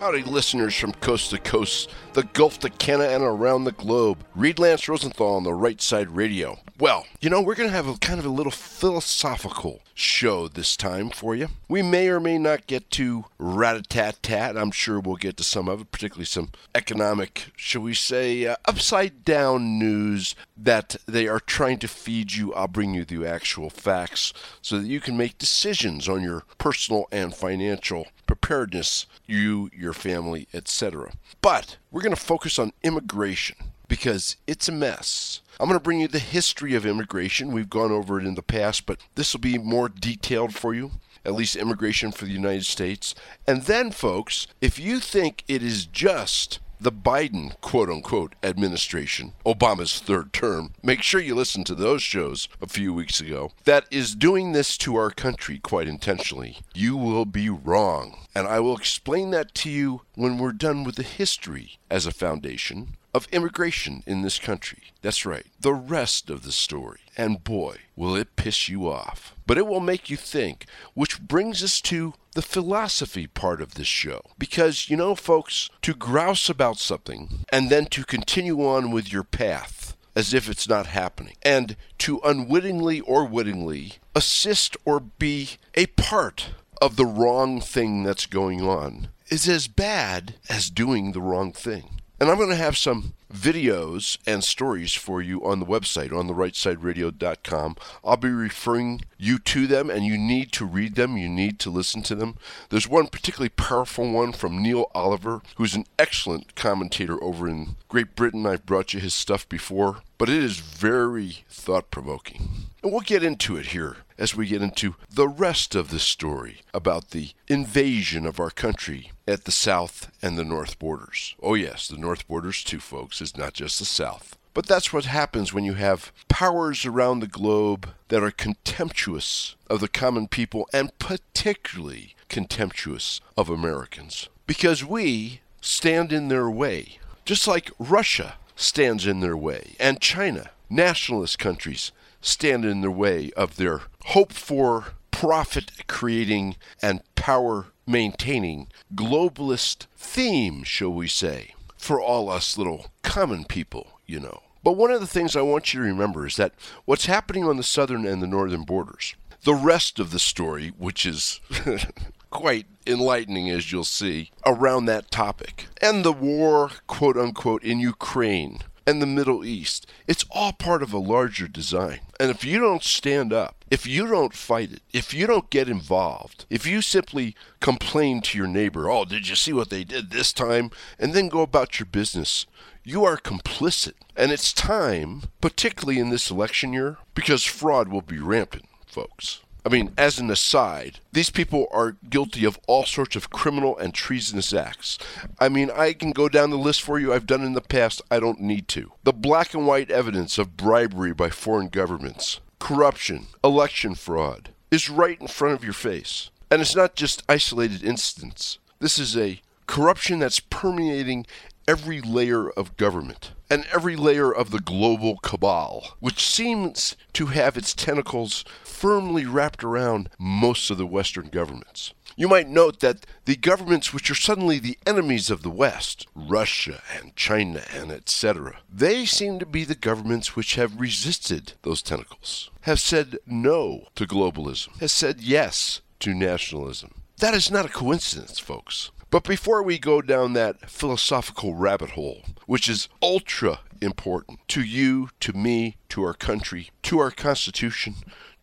Howdy, listeners from coast to coast, the Gulf to Canada, and around the globe. Reed Lance Rosenthal on the Right Side Radio. Well, you know, we're going to have a kind of a little philosophical show this time for you. We may or may not get to rat a tat tat. I'm sure we'll get to some of it, particularly some economic, shall we say, uh, upside down news that they are trying to feed you. I'll bring you the actual facts so that you can make decisions on your personal and financial preparedness, you, your family, etc. But we're going to focus on immigration because it's a mess. I'm going to bring you the history of immigration. We've gone over it in the past, but this will be more detailed for you, at least immigration for the United States. And then, folks, if you think it is just the Biden quote unquote administration, Obama's third term, make sure you listen to those shows a few weeks ago, that is doing this to our country quite intentionally. You will be wrong. And I will explain that to you when we're done with the history as a foundation of immigration in this country. That's right, the rest of the story. And boy, will it piss you off. But it will make you think, which brings us to the philosophy part of this show. Because, you know, folks, to grouse about something and then to continue on with your path as if it's not happening, and to unwittingly or wittingly assist or be a part of the wrong thing that's going on is as bad as doing the wrong thing. And I'm going to have some videos and stories for you on the website, on the rightsideradio.com. I'll be referring you to them, and you need to read them. You need to listen to them. There's one particularly powerful one from Neil Oliver, who's an excellent commentator over in Great Britain. I've brought you his stuff before, but it is very thought provoking. And we'll get into it here as we get into the rest of the story about the invasion of our country at the south and the north borders. Oh, yes, the north borders, too, folks, is not just the south. But that's what happens when you have powers around the globe that are contemptuous of the common people and particularly contemptuous of Americans. Because we stand in their way, just like Russia stands in their way, and China, nationalist countries, stand in the way of their hope for profit creating and power maintaining globalist theme, shall we say, for all us little common people, you know. But one of the things I want you to remember is that what's happening on the southern and the northern borders, the rest of the story, which is quite enlightening as you'll see, around that topic, and the war, quote unquote, in Ukraine, and the Middle East. It's all part of a larger design. And if you don't stand up, if you don't fight it, if you don't get involved, if you simply complain to your neighbor, oh, did you see what they did this time? And then go about your business, you are complicit. And it's time, particularly in this election year, because fraud will be rampant, folks. I mean, as an aside, these people are guilty of all sorts of criminal and treasonous acts. I mean, I can go down the list for you. I've done in the past. I don't need to. The black and white evidence of bribery by foreign governments, corruption, election fraud is right in front of your face. And it's not just isolated incidents. This is a corruption that's permeating every layer of government and every layer of the global cabal, which seems to have its tentacles firmly wrapped around most of the Western governments. You might note that the governments which are suddenly the enemies of the West, Russia and China and etc., they seem to be the governments which have resisted those tentacles, have said no to globalism, have said yes to nationalism. That is not a coincidence, folks. But before we go down that philosophical rabbit hole, which is ultra important to you, to me, to our country, to our Constitution,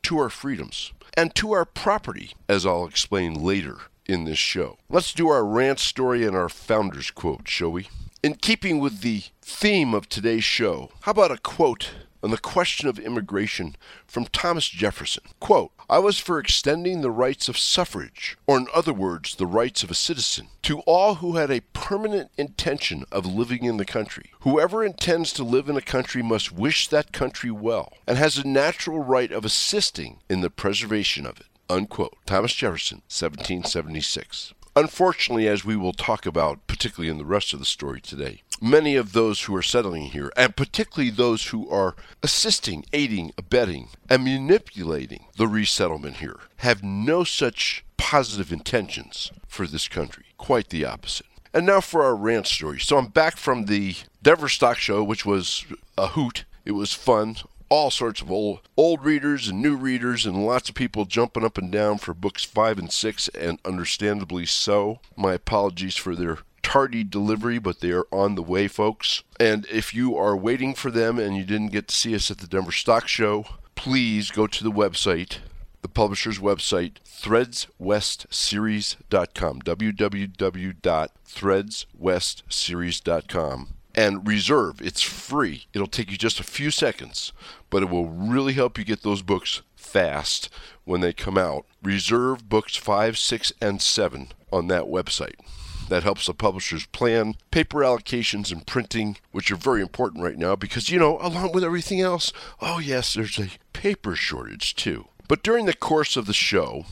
to our freedoms, and to our property, as I'll explain later in this show. Let's do our rant story and our founder's quote, shall we? In keeping with the theme of today's show, how about a quote on the question of immigration from Thomas Jefferson. Quote, I was for extending the rights of suffrage, or in other words, the rights of a citizen, to all who had a permanent intention of living in the country. Whoever intends to live in a country must wish that country well, and has a natural right of assisting in the preservation of it. Unquote. Thomas Jefferson, 1776. Unfortunately, as we will talk about, particularly in the rest of the story today, many of those who are settling here, and particularly those who are assisting, aiding, abetting, and manipulating the resettlement here, have no such positive intentions for this country. Quite the opposite. And now for our rant story. So I'm back from the Denver Stock Show, which was a hoot. It was fun all sorts of old old readers and new readers and lots of people jumping up and down for books 5 and 6 and understandably so. My apologies for their tardy delivery, but they are on the way, folks. And if you are waiting for them and you didn't get to see us at the Denver Stock Show, please go to the website, the publisher's website, threadswestseries.com, www.threadswestseries.com and reserve. It's free. It'll take you just a few seconds, but it will really help you get those books fast when they come out. Reserve books 5, 6, and 7 on that website. That helps the publishers plan paper allocations and printing, which are very important right now because, you know, along with everything else, oh, yes, there's a paper shortage too. But during the course of the show,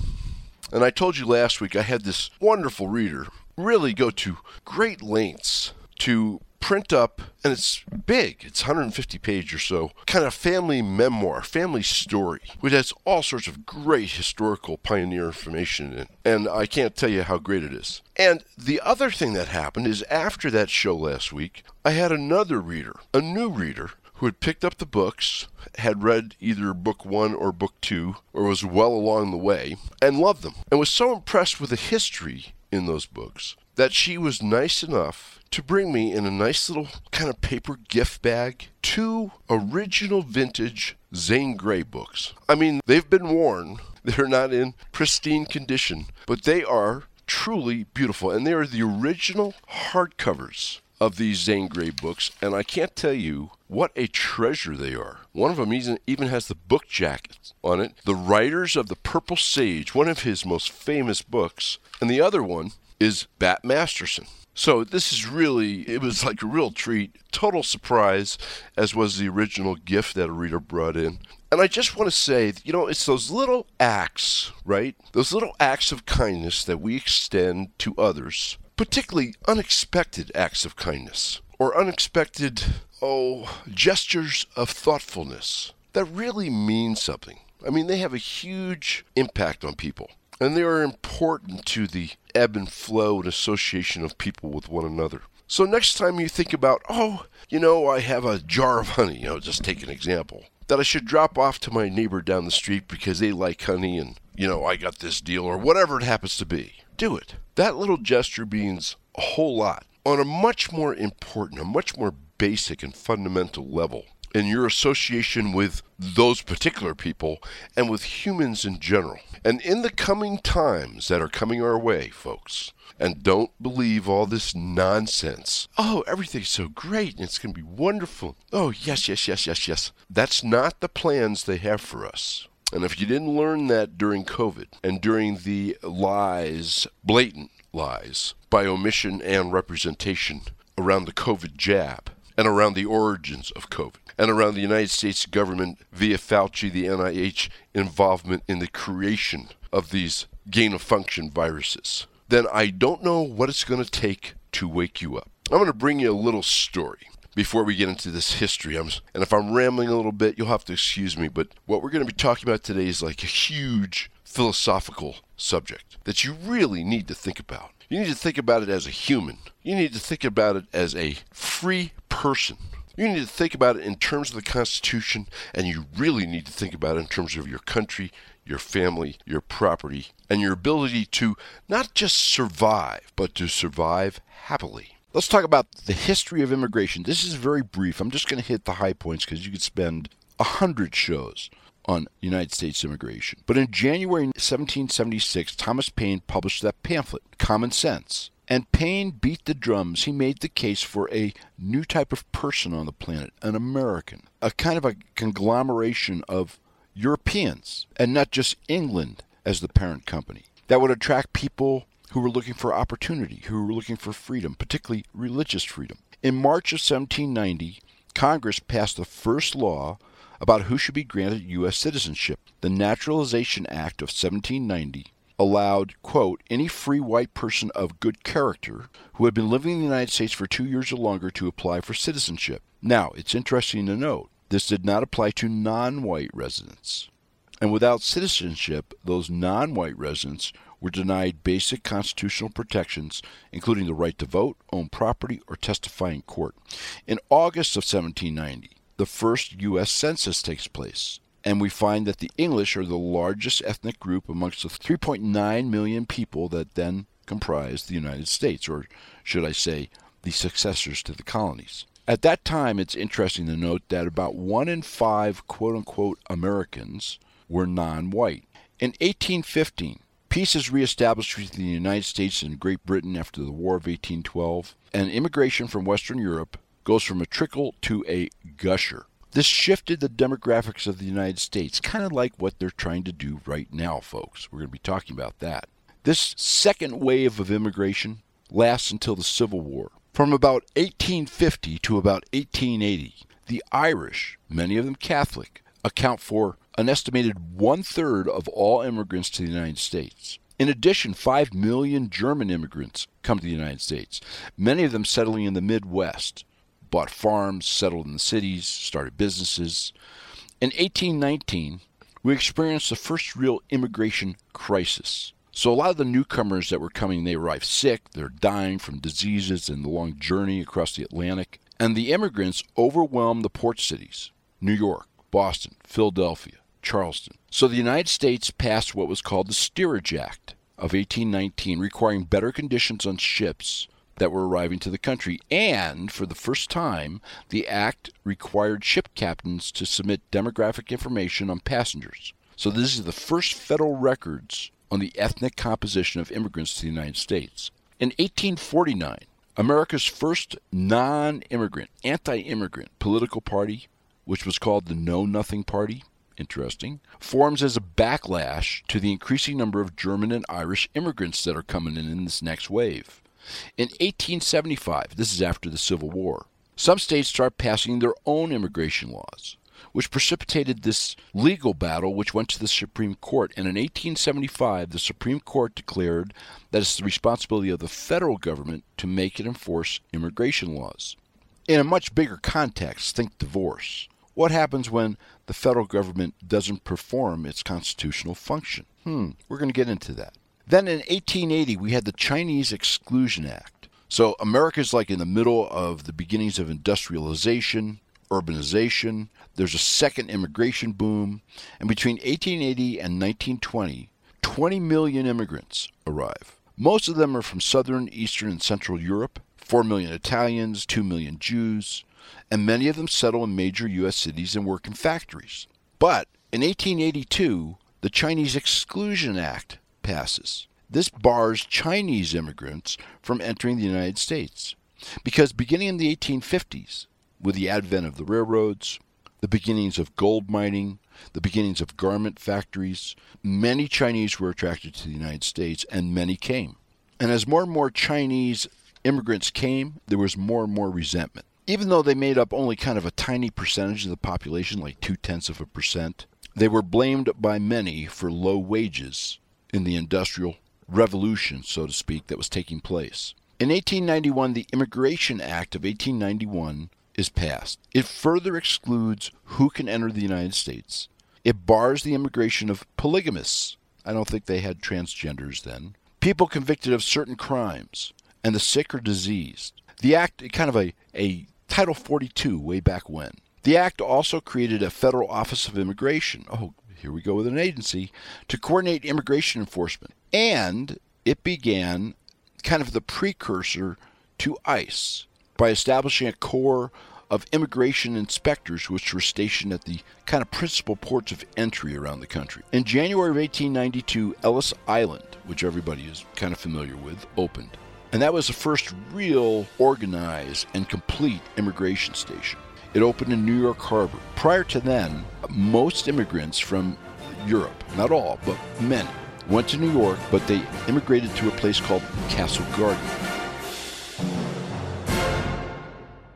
and I told you last week I had this wonderful reader really go to great lengths to print up, and it's big. It's 150 page or so, kind of family memoir, family story, which has all sorts of great historical pioneer information in it. And I can't tell you how great it is. And the other thing that happened is after that show last week, I had another reader, a new reader, who had picked up the books, had read either book one or book two, or was well along the way, and loved them, and was so impressed with the history in those books that she was nice enough to bring me in a nice little kind of paper gift bag two original vintage Zane Grey books. I mean, they've been worn, they're not in pristine condition, but they are truly beautiful. And they are the original hardcovers of these Zane Grey books, and I can't tell you what a treasure they are. One of them even has the book jacket on it, The Riders of the Purple Sage, one of his most famous books, and the other one is Bat Masterson. So this is really, it was like a real treat, total surprise, as was the original gift that a reader brought in. And I just want to say, you know, it's those little acts, right? Those little acts of kindness that we extend to others, particularly unexpected acts of kindness or unexpected, oh, gestures of thoughtfulness that really mean something. I mean, they have a huge impact on people and they are important to the ebb and flow and association of people with one another. So next time you think about, oh, you know, I have a jar of honey, you know, just take an example, that I should drop off to my neighbor down the street because they like honey and, you know, I got this deal or whatever it happens to be. Do it. That little gesture means a whole lot on a much more important, a much more basic and fundamental level in your association with those particular people and with humans in general. And in the coming times that are coming our way, folks, and don't believe all this nonsense. Oh, everything's so great and it's going to be wonderful. Oh, yes, yes, yes, yes, yes. That's not the plans they have for us. And if you didn't learn that during COVID and during the lies, blatant lies, by omission and representation around the COVID jab and around the origins of COVID, and around the United States government via Fauci, the NIH involvement in the creation of these gain of function viruses, then I don't know what it's going to take to wake you up. I'm going to bring you a little story before we get into this history. I'm, and if I'm rambling a little bit, you'll have to excuse me, but what we're going to be talking about today is like a huge philosophical subject that you really need to think about. You need to think about it as a human. You need to think about it as a free person you need to think about it in terms of the Constitution, and you really need to think about it in terms of your country, your family, your property, and your ability to not just survive, but to survive happily. Let's talk about the history of immigration. This is very brief. I'm just going to hit the high points because you could spend a hundred shows on United States immigration. But in January 1776, Thomas Paine published that pamphlet, Common Sense. And Paine beat the drums. He made the case for a new type of person on the planet, an American, a kind of a conglomeration of Europeans, and not just England as the parent company, that would attract people who were looking for opportunity, who were looking for freedom, particularly religious freedom. In March of 1790, Congress passed the first law about who should be granted U.S. citizenship. The Naturalization Act of 1790 allowed, quote, any free white person of good character who had been living in the United States for two years or longer to apply for citizenship. Now, it's interesting to note this did not apply to non white residents. And without citizenship, those non white residents were denied basic constitutional protections, including the right to vote, own property, or testify in court. In August of 1790, the first U.S. Census takes place, and we find that the English are the largest ethnic group amongst the 3.9 million people that then comprised the United States, or should I say, the successors to the colonies. At that time, it's interesting to note that about one in five quote unquote Americans were non white. In 1815, Peace is reestablished between the United States and Great Britain after the War of 1812, and immigration from Western Europe goes from a trickle to a gusher. This shifted the demographics of the United States, kind of like what they're trying to do right now, folks. We're going to be talking about that. This second wave of immigration lasts until the Civil War. From about 1850 to about 1880, the Irish, many of them Catholic, account for an estimated one third of all immigrants to the United States. In addition, 5 million German immigrants come to the United States, many of them settling in the Midwest, bought farms, settled in the cities, started businesses. In 1819, we experienced the first real immigration crisis. So a lot of the newcomers that were coming, they arrived sick, they're dying from diseases and the long journey across the Atlantic, and the immigrants overwhelmed the port cities, New York, Boston, Philadelphia, Charleston. So the United States passed what was called the Steerage Act of 1819, requiring better conditions on ships that were arriving to the country. And for the first time, the act required ship captains to submit demographic information on passengers. So this is the first federal records on the ethnic composition of immigrants to the United States. In 1849, America's first non immigrant, anti immigrant political party, which was called the Know Nothing Party, interesting, forms as a backlash to the increasing number of German and Irish immigrants that are coming in in this next wave. In 1875, this is after the Civil War, some states start passing their own immigration laws, which precipitated this legal battle which went to the Supreme Court. And in 1875, the Supreme Court declared that it's the responsibility of the federal government to make and enforce immigration laws. In a much bigger context, think divorce. What happens when the federal government doesn't perform its constitutional function? Hmm, we're going to get into that. Then in 1880, we had the Chinese Exclusion Act. So America's like in the middle of the beginnings of industrialization, urbanization. There's a second immigration boom. And between 1880 and 1920, 20 million immigrants arrive. Most of them are from southern, eastern, and central Europe. 4 million Italians, 2 million Jews, and many of them settle in major U.S. cities and work in factories. But in 1882, the Chinese Exclusion Act passes. This bars Chinese immigrants from entering the United States. Because beginning in the 1850s, with the advent of the railroads, the beginnings of gold mining, the beginnings of garment factories, many Chinese were attracted to the United States and many came. And as more and more Chinese immigrants came, there was more and more resentment even though they made up only kind of a tiny percentage of the population, like two tenths of a percent, they were blamed by many for low wages in the industrial revolution, so to speak, that was taking place. In 1891, the Immigration Act of 1891 is passed. It further excludes who can enter the United States. It bars the immigration of polygamists. I don't think they had transgenders then. People convicted of certain crimes, and the sick or diseased. The act, kind of a, a Title 42 way back when. The act also created a federal office of immigration. Oh, here we go with an agency to coordinate immigration enforcement. And it began kind of the precursor to ICE by establishing a corps of immigration inspectors which were stationed at the kind of principal ports of entry around the country. In January of 1892, Ellis Island, which everybody is kind of familiar with, opened. And that was the first real organized and complete immigration station. It opened in New York Harbor. Prior to then, most immigrants from Europe, not all, but many, went to New York, but they immigrated to a place called Castle Garden.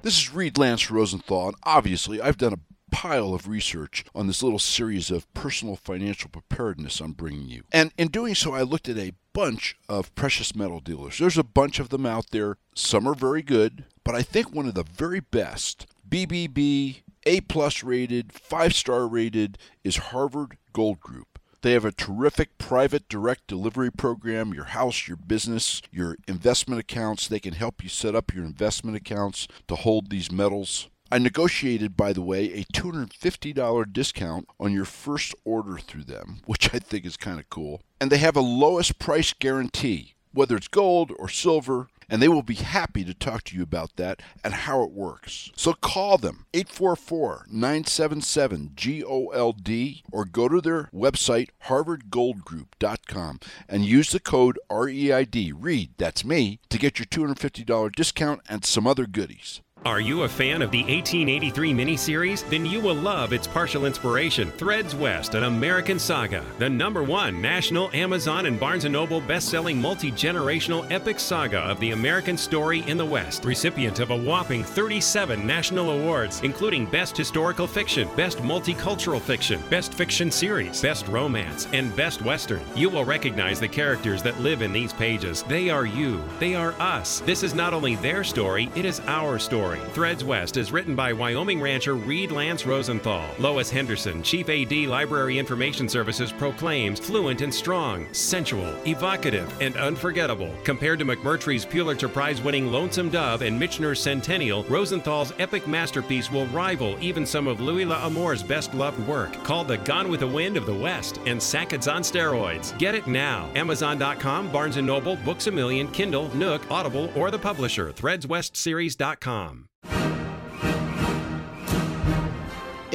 This is Reed Lance Rosenthal, and obviously I've done a pile of research on this little series of personal financial preparedness I'm bringing you. And in doing so, I looked at a bunch of precious metal dealers. There's a bunch of them out there. Some are very good, but I think one of the very best, BBB, A plus rated, five star rated, is Harvard Gold Group. They have a terrific private direct delivery program. Your house, your business, your investment accounts, they can help you set up your investment accounts to hold these metals. I negotiated, by the way, a $250 discount on your first order through them, which I think is kind of cool. And they have a lowest price guarantee, whether it's gold or silver, and they will be happy to talk to you about that and how it works. So call them 844-977-GOLD or go to their website harvardgoldgroup.com and use the code REID, read, that's me, to get your $250 discount and some other goodies. Are you a fan of the 1883 miniseries? Then you will love its partial inspiration, Threads West, an American saga, the number one national Amazon and Barnes & Noble best-selling multi-generational epic saga of the American story in the West, recipient of a whopping 37 national awards, including Best Historical Fiction, Best Multicultural Fiction, Best Fiction Series, Best Romance, and Best Western. You will recognize the characters that live in these pages. They are you. They are us. This is not only their story, it is our story. Threads West is written by Wyoming rancher Reed Lance Rosenthal. Lois Henderson, Chief AD Library Information Services, proclaims fluent and strong, sensual, evocative, and unforgettable. Compared to McMurtry's Pulitzer Prize winning Lonesome Dove and Michener's Centennial, Rosenthal's epic masterpiece will rival even some of Louis L'Amour's best loved work. Called the Gone with the Wind of the West and Sackett's on steroids. Get it now. Amazon.com, Barnes & Noble, Books A Million, Kindle, Nook, Audible, or the publisher, threadswestseries.com.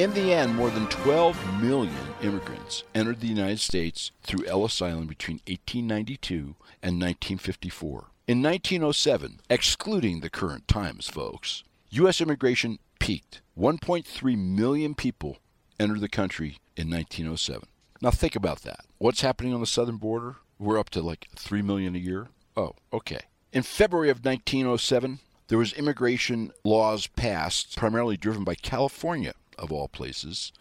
In the end, more than 12 million immigrants entered the United States through Ellis Island between 1892 and 1954. In 1907, excluding the current times, folks, U.S. immigration peaked. 1.3 million people entered the country in 1907. Now think about that. What's happening on the southern border? We're up to like 3 million a year. Oh, okay. In February of 1907, there was immigration laws passed, primarily driven by California, of all places,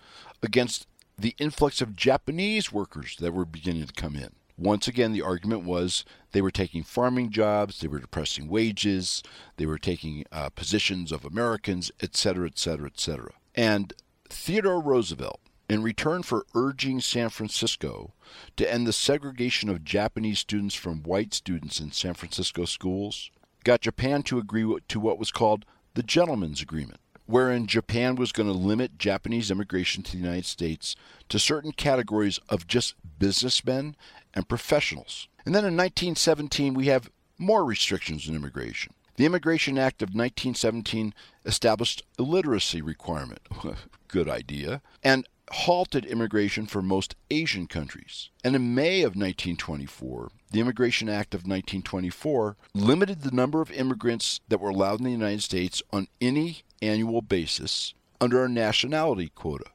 against the influx of Japanese workers that were beginning to come in. Once again, the argument was they were taking farming jobs, they were depressing wages, they were taking uh, positions of Americans, etc., etc., etc. And Theodore Roosevelt, in return for urging San Francisco to end the segregation of Japanese students from white students in San Francisco schools, got Japan to agree to what was called the Gentleman's Agreement wherein Japan was going to limit Japanese immigration to the United States to certain categories of just businessmen and professionals. And then in 1917, we have more restrictions on immigration. The Immigration Act of 1917 established a literacy requirement. Good idea. And halted immigration for most Asian countries. And in May of 1924, the Immigration Act of 1924 limited the number of immigrants that were allowed in the United States on any annual basis under a nationality quota.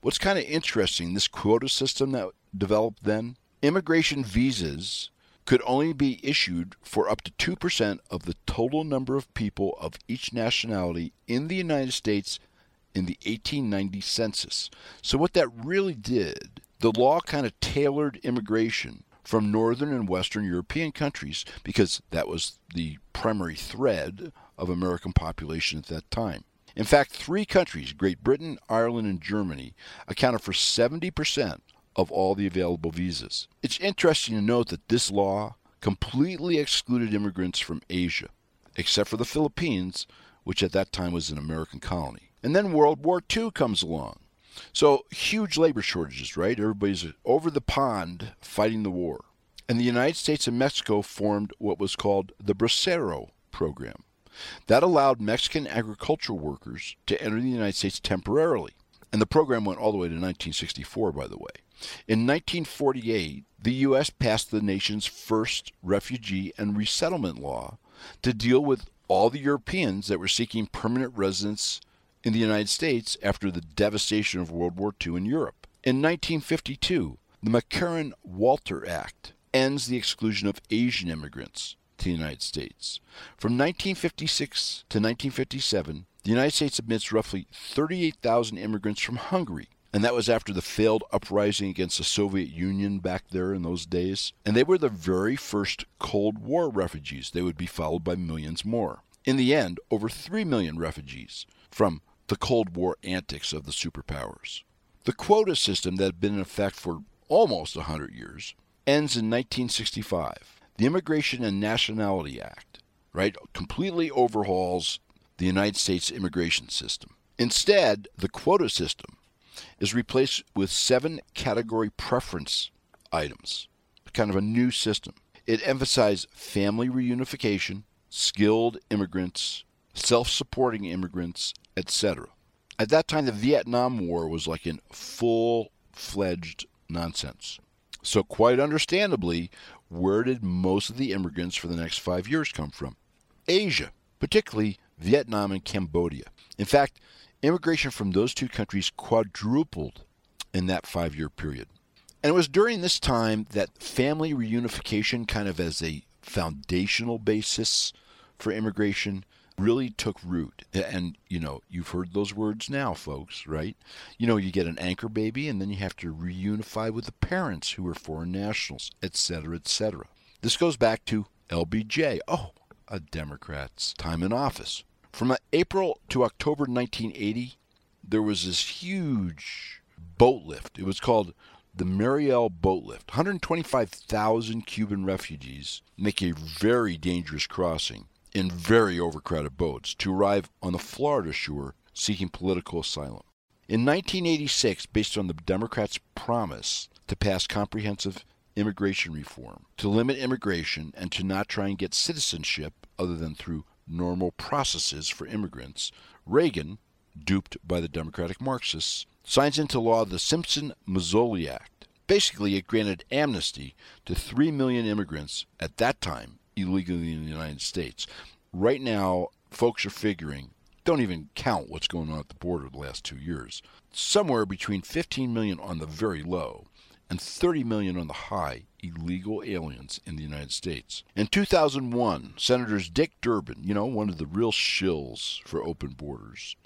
What's kind of interesting, this quota system that developed then, immigration visas could only be issued for up to 2% of the total number of people of each nationality in the United States in the 1890 census. So, what that really did, the law kind of tailored immigration from northern and western European countries because that was the primary thread of American population at that time. In fact, three countries, Great Britain, Ireland, and Germany, accounted for 70% of all the available visas. It's interesting to note that this law completely excluded immigrants from Asia, except for the Philippines, which at that time was an American colony. And then World War II comes along. So, huge labor shortages, right? Everybody's over the pond fighting the war. And the United States and Mexico formed what was called the Bracero program. That allowed Mexican agricultural workers to enter the United States temporarily. And the program went all the way to 1964, by the way. In 1948, the U.S. passed the nation's first refugee and resettlement law to deal with all the Europeans that were seeking permanent residence in the United States after the devastation of World War II in Europe. In 1952, the McCarran Walter Act ends the exclusion of Asian immigrants to the United States. From 1956 to 1957, the United States admits roughly 38,000 immigrants from Hungary. And that was after the failed uprising against the Soviet Union back there in those days. And they were the very first Cold War refugees. They would be followed by millions more. In the end, over 3 million refugees from the Cold War antics of the superpowers. The quota system that had been in effect for almost 100 years ends in 1965. The Immigration and Nationality Act, right, completely overhauls the United States immigration system. Instead, the quota system is replaced with seven category preference items, kind of a new system. It emphasized family reunification, skilled immigrants, self supporting immigrants, etc. At that time, the Vietnam War was like in full fledged nonsense. So, quite understandably, where did most of the immigrants for the next five years come from? Asia, particularly Vietnam and Cambodia. In fact, immigration from those two countries quadrupled in that five year period. And it was during this time that family reunification, kind of as a foundational basis for immigration, really took root. And, you know, you've heard those words now, folks, right? You know, you get an anchor baby and then you have to reunify with the parents who are foreign nationals, etc., etc. This goes back to LBJ. Oh, a Democrat's time in office. From uh, April to October 1980, there was this huge boat lift. It was called the Mariel boat lift. 125,000 Cuban refugees make a very dangerous crossing in very overcrowded boats to arrive on the Florida shore seeking political asylum. In 1986, based on the Democrats' promise to pass comprehensive immigration reform, to limit immigration, and to not try and get citizenship other than through normal processes for immigrants, Reagan, duped by the Democratic Marxists, signs into law the Simpson Mazzoli Act. Basically, it granted amnesty to 3 million immigrants at that time illegally in the United States. Right now, folks are figuring, don't even count what's going on at the border the last two years, somewhere between 15 million on the very low and 30 million on the high illegal aliens in the United States. In 2001, Senators Dick Durbin, you know, one of the real shills for open borders,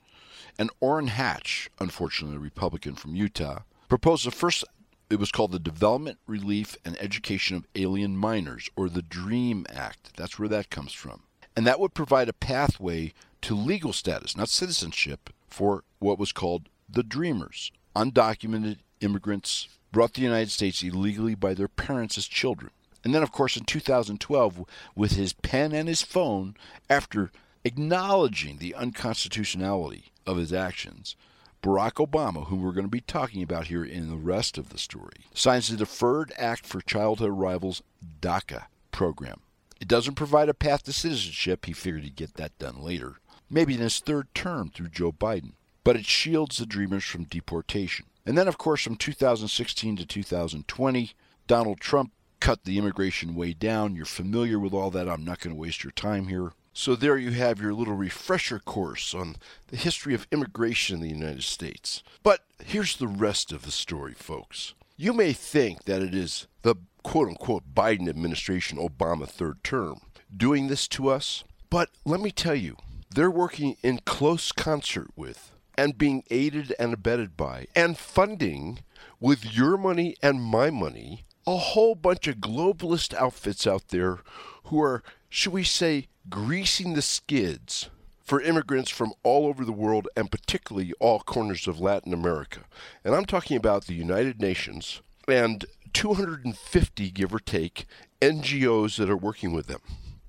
and Orrin Hatch, unfortunately a Republican from Utah, proposed the first it was called the Development, Relief, and Education of Alien Minors, or the DREAM Act. That's where that comes from. And that would provide a pathway to legal status, not citizenship, for what was called the Dreamers, undocumented immigrants brought to the United States illegally by their parents as children. And then, of course, in 2012, with his pen and his phone, after acknowledging the unconstitutionality of his actions, Barack Obama, whom we're going to be talking about here in the rest of the story, signs the Deferred Act for Childhood Arrivals DACA program. It doesn't provide a path to citizenship. He figured he'd get that done later, maybe in his third term through Joe Biden. But it shields the dreamers from deportation. And then, of course, from 2016 to 2020, Donald Trump cut the immigration way down. You're familiar with all that. I'm not going to waste your time here. So there you have your little refresher course on the history of immigration in the United States. But here's the rest of the story, folks. You may think that it is the quote unquote Biden administration, Obama third term, doing this to us, but let me tell you, they're working in close concert with and being aided and abetted by and funding with your money and my money a whole bunch of globalist outfits out there who are, should we say, greasing the skids for immigrants from all over the world and particularly all corners of Latin America. And I'm talking about the United Nations and 250, give or take, NGOs that are working with them.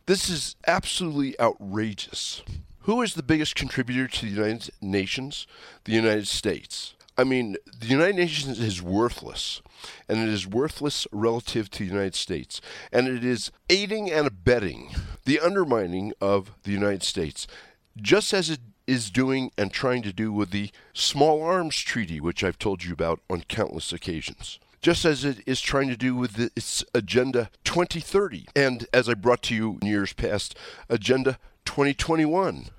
This is absolutely outrageous. Who is the biggest contributor to the United Nations? The United States. I mean, the United Nations is worthless, and it is worthless relative to the United States, and it is aiding and abetting the undermining of the United States, just as it is doing and trying to do with the Small Arms Treaty, which I've told you about on countless occasions. just as it is trying to do with its Agenda 2030, and as I brought to you in years past, Agenda 2021.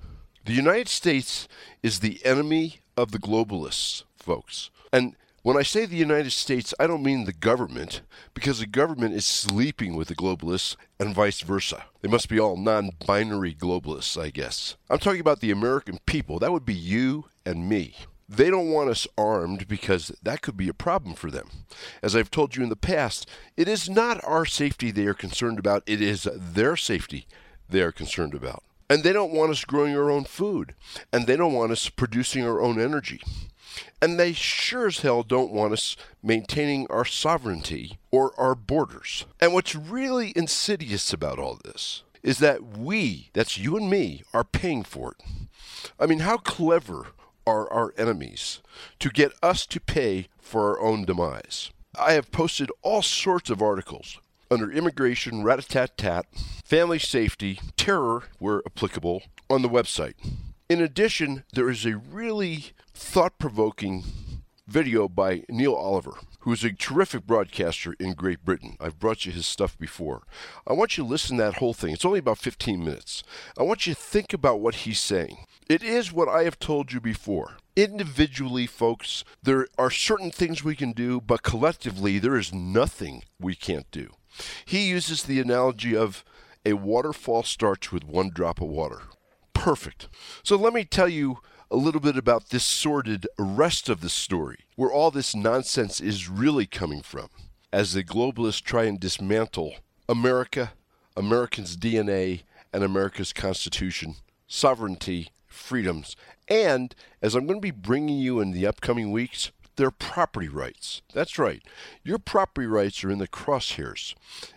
The United States is the enemy of the globalists, folks. And when I say the United States, I don't mean the government, because the government is sleeping with the globalists and vice versa. They must be all non binary globalists, I guess. I'm talking about the American people. That would be you and me. They don't want us armed because that could be a problem for them. As I've told you in the past, it is not our safety they are concerned about, it is their safety they are concerned about. And they don't want us growing our own food, and they don't want us producing our own energy. And they sure as hell don't want us maintaining our sovereignty or our borders. And what's really insidious about all this is that we, that's you and me, are paying for it. I mean, how clever are our enemies to get us to pay for our own demise? I have posted all sorts of articles under immigration, rat a tat tat, family safety, terror, where applicable, on the website. In addition, there is a really thought provoking video by Neil Oliver, who is a terrific broadcaster in Great Britain. I've brought you his stuff before. I want you to listen to that whole thing. It's only about 15 minutes. I want you to think about what he's saying. It is what I have told you before. Individually, folks, there are certain things we can do, but collectively, there is nothing we can't do. He uses the analogy of a waterfall starts with one drop of water perfect. So let me tell you a little bit about this sordid rest of the story, where all this nonsense is really coming from, as the globalists try and dismantle America, Americans' DNA, and America's Constitution, sovereignty, freedoms, and as I'm going to be bringing you in the upcoming weeks, their property rights. That's right. Your property rights are in the crosshairs.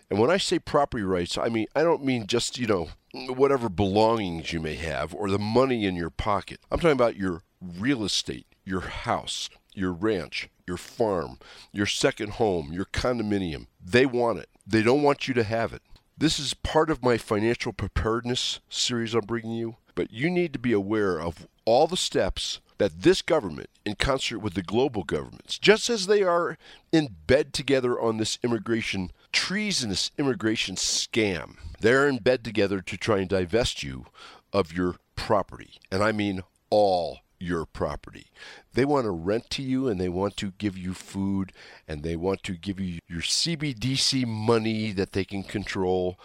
And when I say property rights, I mean I don't mean just, you know, whatever belongings you may have or the money in your pocket. I'm talking about your real estate, your house, your ranch, your farm, your second home, your condominium. They want it. They don't want you to have it. This is part of my financial preparedness series I'm bringing you, but you need to be aware of all the steps that this government, in concert with the global governments, just as they are in bed together on this immigration treasonous immigration scam, they're in bed together to try and divest you of your property. And I mean all your property. They want to rent to you and they want to give you food and they want to give you your CBDC money that they can control.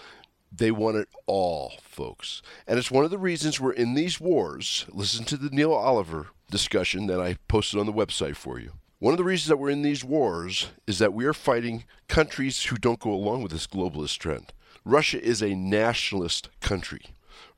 They want it all, folks. And it's one of the reasons we're in these wars. Listen to the Neil Oliver discussion that I posted on the website for you. One of the reasons that we're in these wars is that we are fighting countries who don't go along with this globalist trend. Russia is a nationalist country.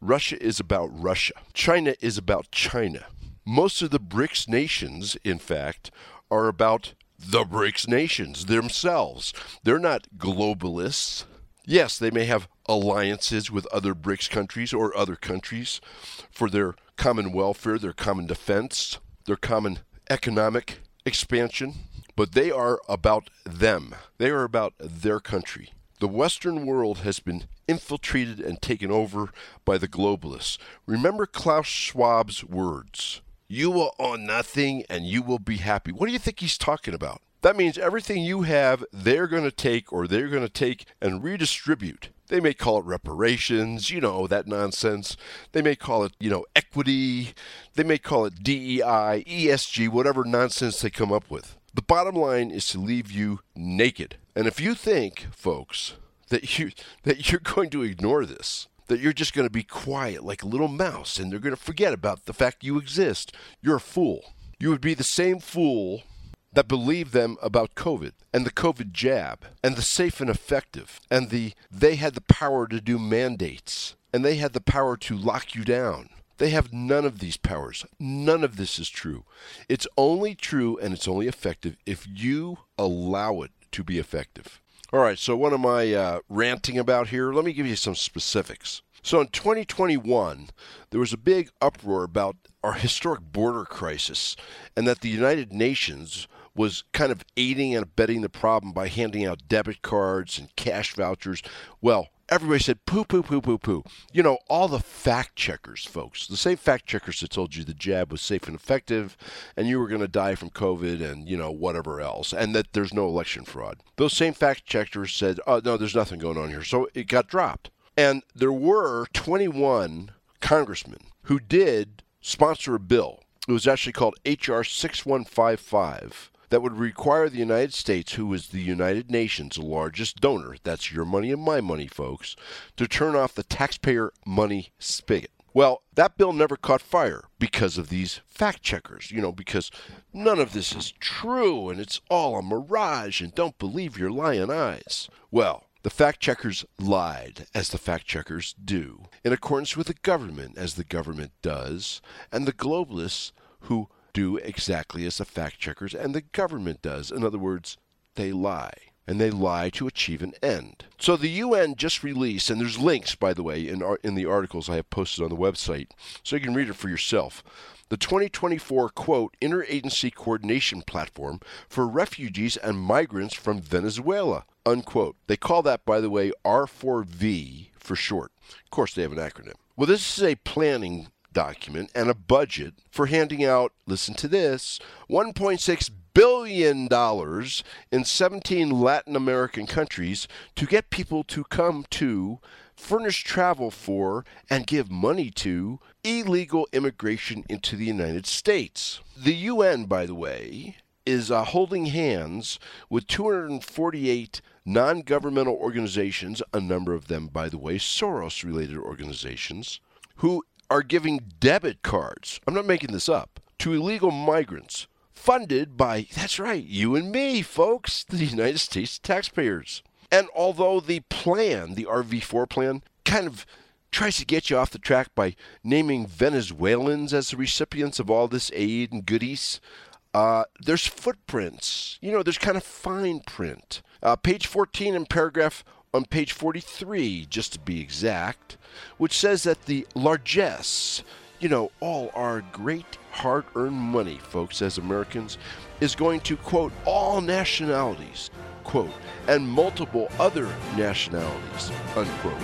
Russia is about Russia. China is about China. Most of the BRICS nations, in fact, are about the BRICS nations themselves. They're not globalists. Yes, they may have alliances with other BRICS countries or other countries for their common welfare, their common defense, their common economic expansion, but they are about them. They are about their country. The Western world has been infiltrated and taken over by the globalists. Remember Klaus Schwab's words You will own nothing and you will be happy. What do you think he's talking about? That means everything you have, they're going to take or they're going to take and redistribute. They may call it reparations, you know, that nonsense. They may call it, you know, equity. They may call it DEI, ESG, whatever nonsense they come up with. The bottom line is to leave you naked. And if you think, folks, that you that you're going to ignore this, that you're just going to be quiet like a little mouse and they're going to forget about the fact you exist, you're a fool. You would be the same fool that believed them about COVID and the COVID jab and the safe and effective and the they had the power to do mandates and they had the power to lock you down. They have none of these powers. None of this is true. It's only true and it's only effective if you allow it to be effective. All right, so what am I uh, ranting about here? Let me give you some specifics. So in 2021, there was a big uproar about our historic border crisis and that the United Nations was kind of aiding and abetting the problem by handing out debit cards and cash vouchers. Well, everybody said poo, poo, poo, poo, poo. You know, all the fact checkers, folks, the same fact checkers that told you the jab was safe and effective and you were going to die from COVID and, you know, whatever else, and that there's no election fraud. Those same fact checkers said, oh, no, there's nothing going on here. So it got dropped. And there were 21 congressmen who did sponsor a bill. It was actually called H.R. 6155 that would require the United States, who is the United Nations' largest donor, that's your money and my money, folks, to turn off the taxpayer money spigot. Well, that bill never caught fire because of these fact checkers, you know, because none of this is true and it's all a mirage and don't believe your lying eyes. Well, the fact checkers lied, as the fact checkers do, in accordance with the government, as the government does, and the globalists who do exactly as the fact checkers and the government does. In other words, they lie. And they lie to achieve an end. So the UN just released, and there's links, by the way, in, in the articles I have posted on the website, so you can read it for yourself. The 2024, quote, Interagency Coordination Platform for Refugees and Migrants from Venezuela, unquote. They call that, by the way, R4V for short. Of course, they have an acronym. Well, this is a planning document and a budget for handing out, listen to this, $1.6 billion in 17 Latin American countries to get people to come to, furnish travel for, and give money to illegal immigration into the United States. The UN, by the way, is uh, holding hands with 248 non governmental organizations, a number of them, by the way, Soros related organizations, who are giving debit cards, I'm not making this up, to illegal migrants funded by, that's right, you and me, folks, the United States taxpayers. And although the plan, the RV4 plan, kind of tries to get you off the track by naming Venezuelans as the recipients of all this aid and goodies, uh, there's footprints. You know, there's kind of fine print. Uh, page 14 in paragraph on page 43, just to be exact, which says that the largesse, you know, all our great hard earned money, folks, as Americans, is going to, quote, all nationalities, quote, and multiple other nationalities, unquote.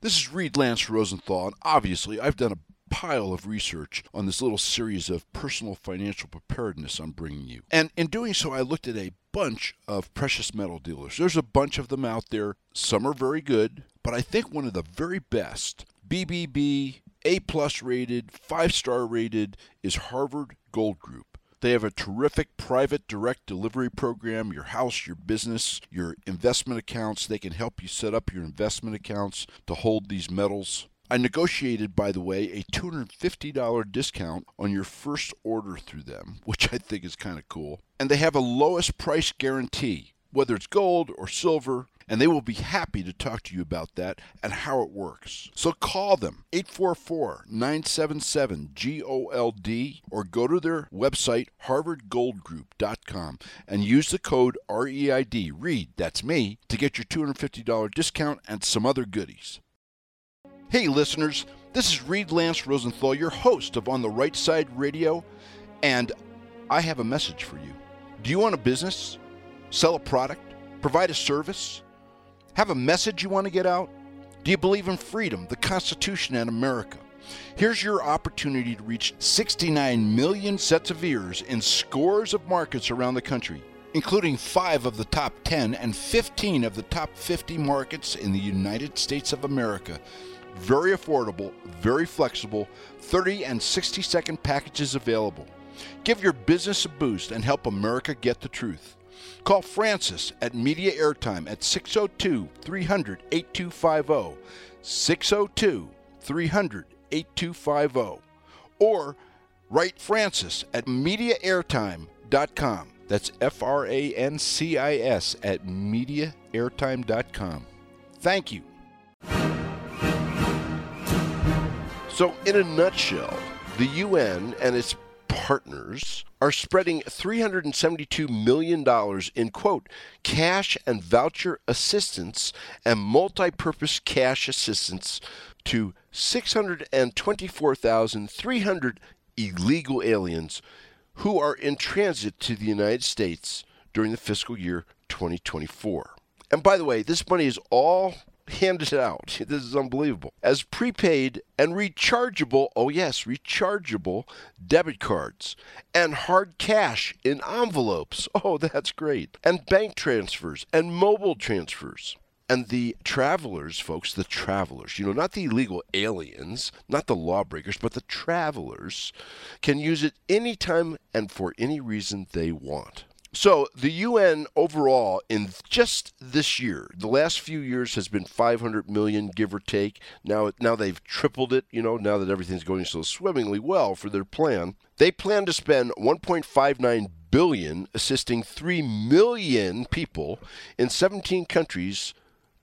This is Reid Lance Rosenthal, and obviously I've done a pile of research on this little series of personal financial preparedness I'm bringing you. And in doing so, I looked at a bunch of precious metal dealers. There's a bunch of them out there. Some are very good, but I think one of the very best, BBB, A plus rated, five star rated, is Harvard Gold Group. They have a terrific private direct delivery program. Your house, your business, your investment accounts, they can help you set up your investment accounts to hold these metals. I negotiated, by the way, a $250 discount on your first order through them, which I think is kind of cool. And they have a lowest price guarantee, whether it's gold or silver, and they will be happy to talk to you about that and how it works. So call them 844 977 GOLD or go to their website, harvardgoldgroup.com, and use the code REID, READ, that's me, to get your $250 discount and some other goodies. Hey, listeners, this is Reid Lance Rosenthal, your host of On the Right Side Radio, and I have a message for you. Do you want a business? Sell a product? Provide a service? Have a message you want to get out? Do you believe in freedom, the Constitution, and America? Here's your opportunity to reach 69 million sets of ears in scores of markets around the country, including five of the top 10 and 15 of the top 50 markets in the United States of America very affordable, very flexible, 30 and 60 second packages available. Give your business a boost and help America get the truth. Call Francis at Media Airtime at 602 300 8250. 602 300 8250. Or write Francis at MediaAirtime.com. That's F R A N C I S at MediaAirtime.com. Thank you. So, in a nutshell, the UN and its partners are spreading $372 million in, quote, cash and voucher assistance and multi purpose cash assistance to 624,300 illegal aliens who are in transit to the United States during the fiscal year 2024. And by the way, this money is all handed it out. This is unbelievable. As prepaid and rechargeable, oh yes, rechargeable debit cards and hard cash in envelopes. Oh, that's great. And bank transfers and mobile transfers. And the travelers, folks, the travelers, you know, not the illegal aliens, not the lawbreakers, but the travelers can use it anytime and for any reason they want. So the UN overall in just this year, the last few years has been 500 million, give or take. Now, now they've tripled it. You know, now that everything's going so swimmingly well for their plan, they plan to spend 1.59 billion assisting 3 million people in 17 countries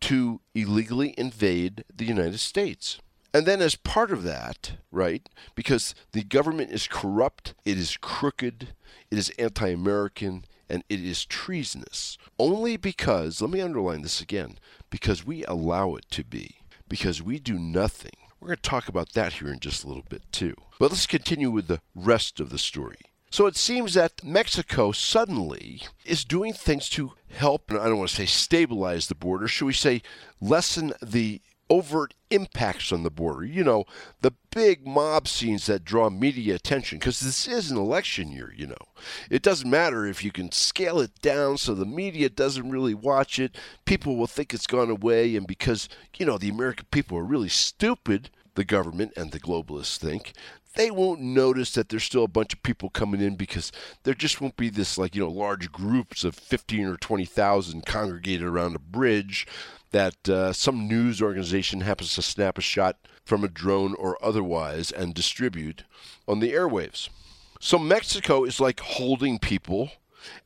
to illegally invade the United States. And then, as part of that, right, because the government is corrupt, it is crooked, it is anti American, and it is treasonous. Only because, let me underline this again, because we allow it to be, because we do nothing. We're going to talk about that here in just a little bit, too. But let's continue with the rest of the story. So it seems that Mexico suddenly is doing things to help, I don't want to say stabilize the border, should we say lessen the overt impacts on the border. You know, the big mob scenes that draw media attention, because this is an election year, you know. It doesn't matter if you can scale it down so the media doesn't really watch it. People will think it's gone away, and because, you know, the American people are really stupid, the government and the globalists think, they won't notice that there's still a bunch of people coming in because there just won't be this like you know large groups of 15 or 20,000 congregated around a bridge that uh, some news organization happens to snap a shot from a drone or otherwise and distribute on the airwaves. So Mexico is like holding people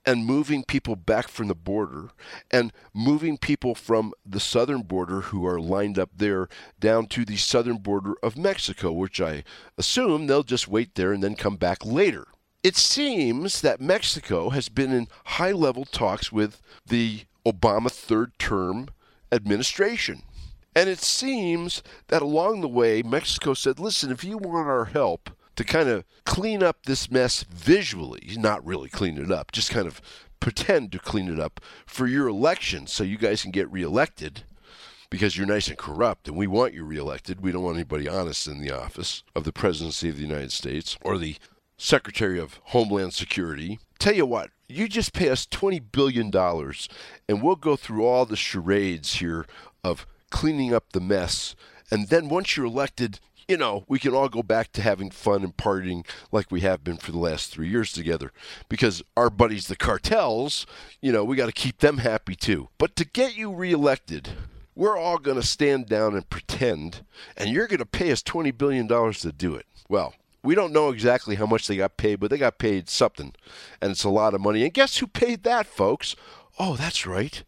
and moving people back from the border and moving people from the southern border who are lined up there down to the southern border of Mexico, which I assume they'll just wait there and then come back later. It seems that Mexico has been in high level talks with the Obama third term administration. And it seems that along the way, Mexico said, listen, if you want our help to kind of clean up this mess visually, not really clean it up, just kind of pretend to clean it up for your election so you guys can get reelected because you're nice and corrupt and we want you reelected. We don't want anybody honest in the office of the presidency of the United States or the Secretary of Homeland Security. Tell you what, you just pay us $20 billion and we'll go through all the charades here of cleaning up the mess. And then once you're elected, you know, we can all go back to having fun and partying like we have been for the last three years together. Because our buddies, the cartels, you know, we got to keep them happy too. But to get you reelected, we're all going to stand down and pretend, and you're going to pay us $20 billion to do it. Well, we don't know exactly how much they got paid, but they got paid something. And it's a lot of money. And guess who paid that, folks? Oh, that's right.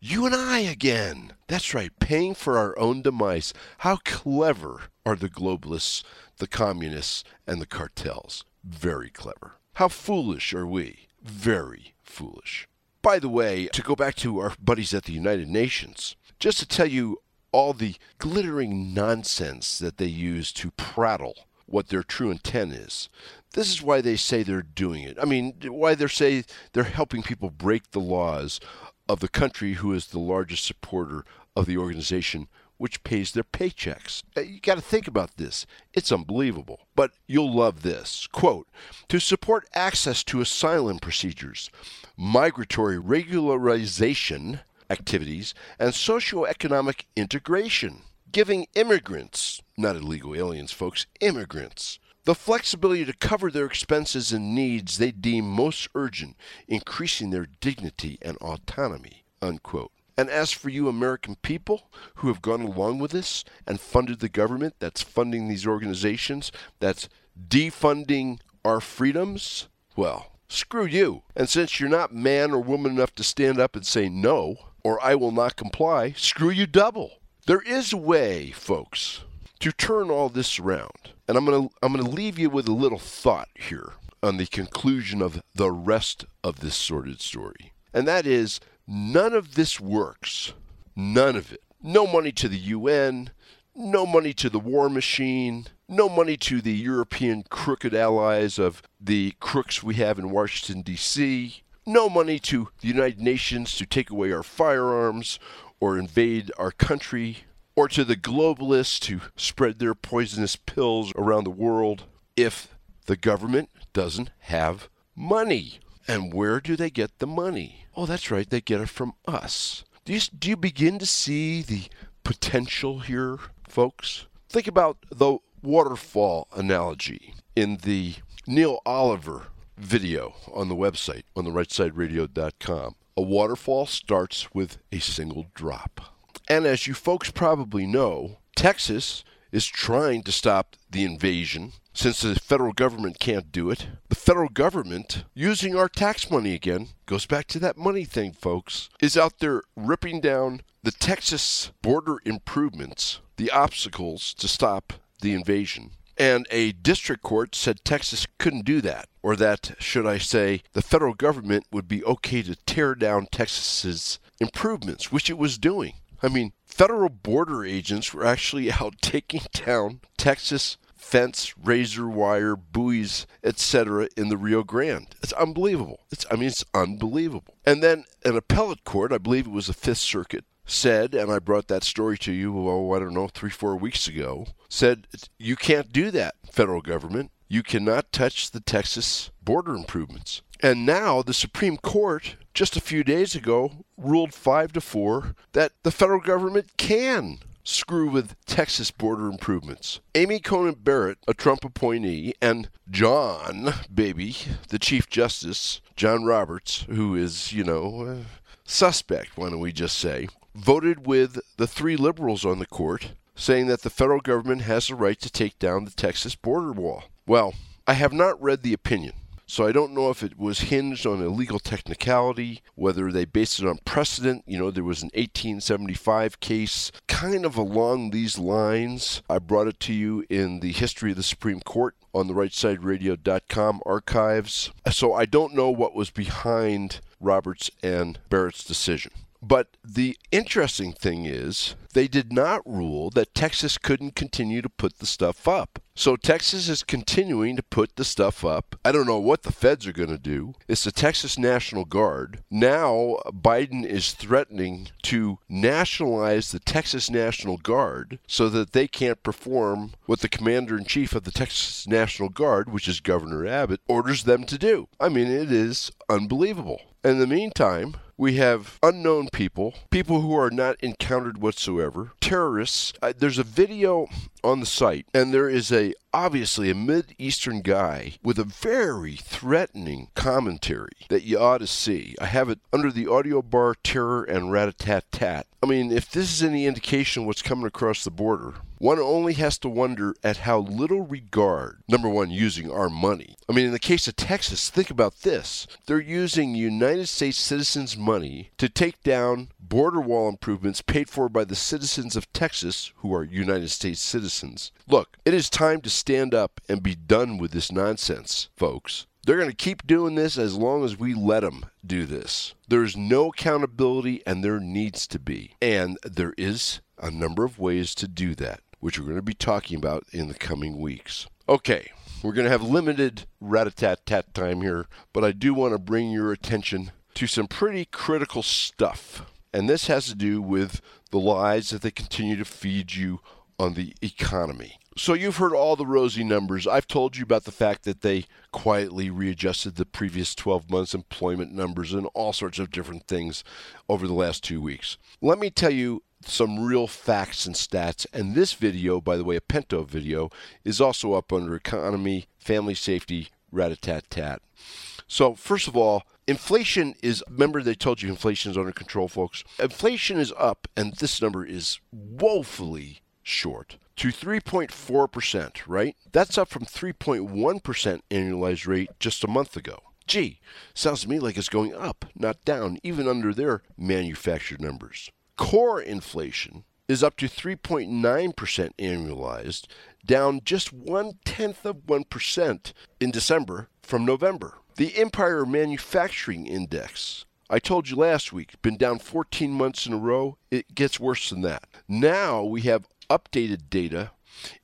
You and I again. That's right, paying for our own demise. How clever are the globalists, the communists, and the cartels? Very clever. How foolish are we? Very foolish. By the way, to go back to our buddies at the United Nations, just to tell you all the glittering nonsense that they use to prattle what their true intent is. This is why they say they're doing it. I mean, why they say they're helping people break the laws of the country who is the largest supporter of the organization which pays their paychecks. Uh, you got to think about this. It's unbelievable. But you'll love this. Quote To support access to asylum procedures, migratory regularization activities, and socioeconomic integration giving immigrants, not illegal aliens, folks, immigrants, the flexibility to cover their expenses and needs they deem most urgent, increasing their dignity and autonomy. Unquote. And as for you American people who have gone along with this and funded the government that's funding these organizations, that's defunding our freedoms, well, screw you. And since you're not man or woman enough to stand up and say no, or I will not comply, screw you double. There is a way, folks, to turn all this around. And I'm going to I'm going to leave you with a little thought here on the conclusion of the rest of this sordid story. And that is none of this works. None of it. No money to the UN, no money to the war machine, no money to the European crooked allies of the crooks we have in Washington, D.C., no money to the United Nations to take away our firearms or invade our country, or to the globalists to spread their poisonous pills around the world if the government doesn't have money. And where do they get the money? Oh, that's right, they get it from us. Do you, do you begin to see the potential here, folks? Think about the waterfall analogy in the Neil Oliver video on the website on the rightsideradio.com. A waterfall starts with a single drop. And as you folks probably know, Texas is trying to stop the invasion since the federal government can't do it. The federal government, using our tax money again, goes back to that money thing, folks, is out there ripping down the Texas border improvements, the obstacles to stop the invasion. And a district court said Texas couldn't do that, or that, should I say, the federal government would be okay to tear down Texas's improvements, which it was doing. I mean, federal border agents were actually out taking down Texas fence, razor wire, buoys, etc. in the Rio Grande. It's unbelievable. It's I mean it's unbelievable. And then an appellate court, I believe it was the Fifth Circuit, said, and I brought that story to you, oh, I don't know, three, four weeks ago, said, you can't do that, federal government. You cannot touch the Texas border improvements. And now the Supreme Court, just a few days ago, ruled 5 to 4 that the federal government can screw with Texas border improvements. Amy Coney Barrett, a Trump appointee, and John, baby, the Chief Justice, John Roberts, who is, you know, uh, suspect, why don't we just say, voted with the three liberals on the court, saying that the federal government has the right to take down the Texas border wall. Well, I have not read the opinion. So I don't know if it was hinged on a legal technicality, whether they based it on precedent. You know, there was an 1875 case kind of along these lines. I brought it to you in the history of the Supreme Court on the rightsideradio.com archives. So I don't know what was behind Roberts and Barrett's decision. But the interesting thing is, they did not rule that Texas couldn't continue to put the stuff up. So Texas is continuing to put the stuff up. I don't know what the feds are going to do. It's the Texas National Guard. Now Biden is threatening to nationalize the Texas National Guard so that they can't perform what the commander in chief of the Texas National Guard, which is Governor Abbott, orders them to do. I mean, it is unbelievable. In the meantime, we have unknown people, people who are not encountered whatsoever, terrorists. Uh, there's a video on the site, and there is a obviously a mid-eastern guy with a very threatening commentary that you ought to see. I have it under the audio bar terror and rat-a-tat-tat. I mean, if this is any indication of what's coming across the border, one only has to wonder at how little regard, number one, using our money. I mean, in the case of Texas, think about this. They're using United States citizens' money to take down border wall improvements paid for by the citizens of Texas who are United States citizens. Look, it is time to stand up and be done with this nonsense, folks. They're going to keep doing this as long as we let them do this. There's no accountability, and there needs to be. And there is a number of ways to do that, which we're going to be talking about in the coming weeks. Okay, we're going to have limited rat a tat tat time here, but I do want to bring your attention to some pretty critical stuff. And this has to do with the lies that they continue to feed you on the economy. So you've heard all the rosy numbers. I've told you about the fact that they quietly readjusted the previous 12 months employment numbers and all sorts of different things over the last 2 weeks. Let me tell you some real facts and stats. And this video, by the way, a Pinto video, is also up under economy, family safety, rat a tat tat. So, first of all, inflation is, remember they told you inflation is under control, folks? Inflation is up, and this number is woefully short to 3.4%, right? That's up from 3.1% annualized rate just a month ago. Gee, sounds to me like it's going up, not down, even under their manufactured numbers. Core inflation is up to 3.9% annualized, down just one tenth of 1% in December from November. The Empire Manufacturing Index I told you last week, been down 14 months in a row. It gets worse than that. Now we have updated data,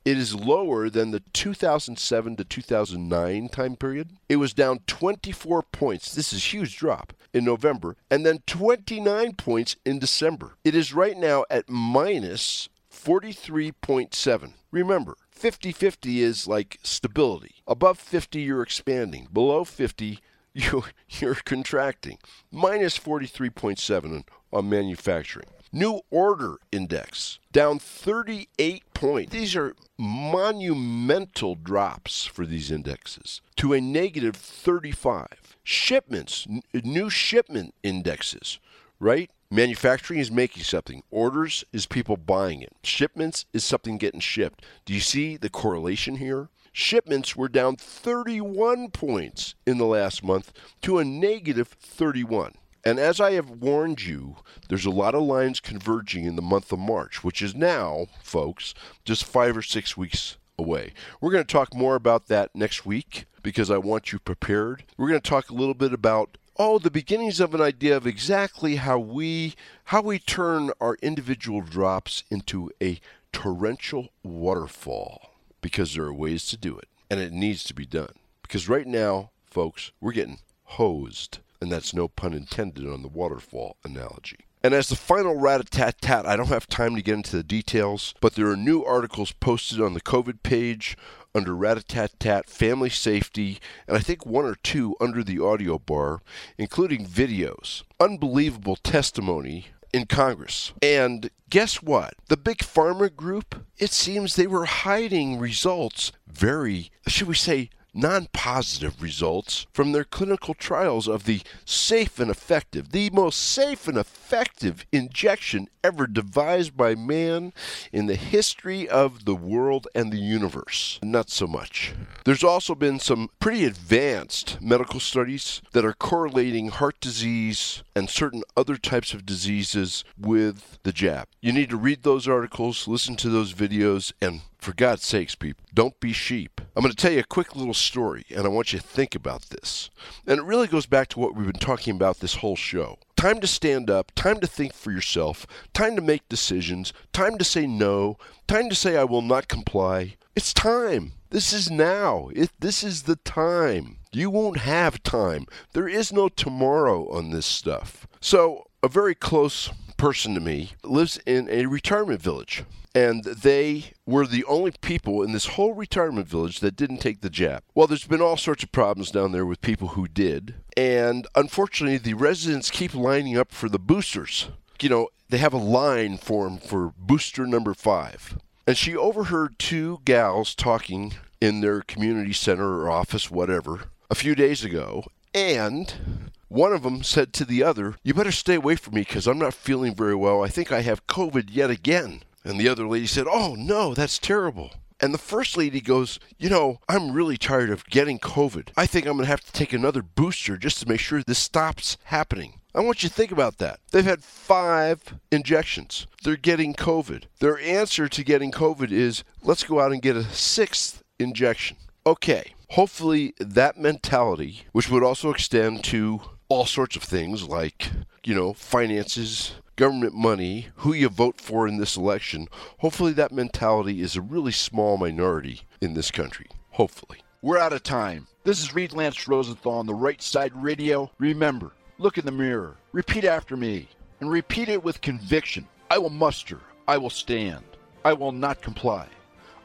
it is lower than the 2007 to 2009 time period. It was down 24 points. This is huge drop in November, and then 29 points in December. It is right now at minus 43.7. Remember, 50 50 is like stability. Above 50, you're expanding. Below 50, you, you're contracting. Minus 43.7 on manufacturing. New order index down 38 points. These are monumental drops for these indexes to a negative 35. Shipments, n- new shipment indexes, right? Manufacturing is making something. Orders is people buying it. Shipments is something getting shipped. Do you see the correlation here? Shipments were down 31 points in the last month to a negative 31. And as I have warned you, there's a lot of lines converging in the month of March, which is now, folks, just five or six weeks away. We're going to talk more about that next week because I want you prepared. We're going to talk a little bit about oh the beginnings of an idea of exactly how we how we turn our individual drops into a torrential waterfall because there are ways to do it and it needs to be done. Because right now, folks, we're getting hosed and that's no pun intended on the waterfall analogy. And as the final rat a tat tat, I don't have time to get into the details, but there are new articles posted on the COVID page under rat a tat tat family safety, and I think one or two under the audio bar, including videos. Unbelievable testimony in Congress. And guess what? The big pharma group, it seems they were hiding results very, should we say, non positive results from their clinical trials of the safe and effective, the most safe and effective injection ever devised by man in the history of the world and the universe. Not so much. There's also been some pretty advanced medical studies that are correlating heart disease and certain other types of diseases with the jab. You need to read those articles, listen to those videos, and for God's sakes, people, don't be sheep. I'm going to tell you a quick little story, and I want you to think about this. And it really goes back to what we've been talking about this whole show. Time to stand up, time to think for yourself, time to make decisions, time to say no, time to say I will not comply. It's time. This is now. It, this is the time. You won't have time. There is no tomorrow on this stuff. So, a very close person to me lives in a retirement village and they were the only people in this whole retirement village that didn't take the jab. Well, there's been all sorts of problems down there with people who did, and unfortunately, the residents keep lining up for the boosters. You know, they have a line formed for booster number five. And she overheard two gals talking in their community center or office, whatever, a few days ago, and one of them said to the other, You better stay away from me because I'm not feeling very well. I think I have COVID yet again. And the other lady said, Oh, no, that's terrible. And the first lady goes, You know, I'm really tired of getting COVID. I think I'm going to have to take another booster just to make sure this stops happening. I want you to think about that. They've had five injections. They're getting COVID. Their answer to getting COVID is let's go out and get a sixth injection. Okay, hopefully that mentality, which would also extend to all sorts of things like, you know, finances, government money, who you vote for in this election, hopefully that mentality is a really small minority in this country. Hopefully. We're out of time. This is Reid Lance Rosenthal on the Right Side Radio. Remember, look in the mirror, repeat after me, and repeat it with conviction. I will muster. I will stand. I will not comply.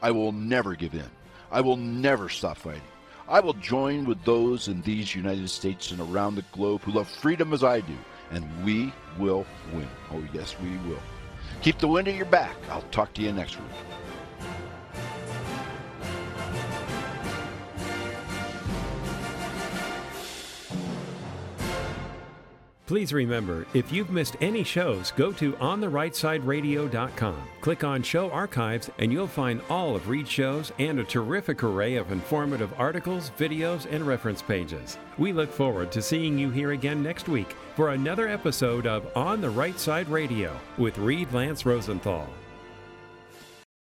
I will never give in. I will never stop fighting. I will join with those in these United States and around the globe who love freedom as I do, and we will win. Oh, yes, we will. Keep the wind at your back. I'll talk to you next week. Please remember, if you've missed any shows, go to OnTheRightSideRadio.com. Click on Show Archives, and you'll find all of Reid's shows and a terrific array of informative articles, videos, and reference pages. We look forward to seeing you here again next week for another episode of On the Right Side Radio with Reid Lance Rosenthal.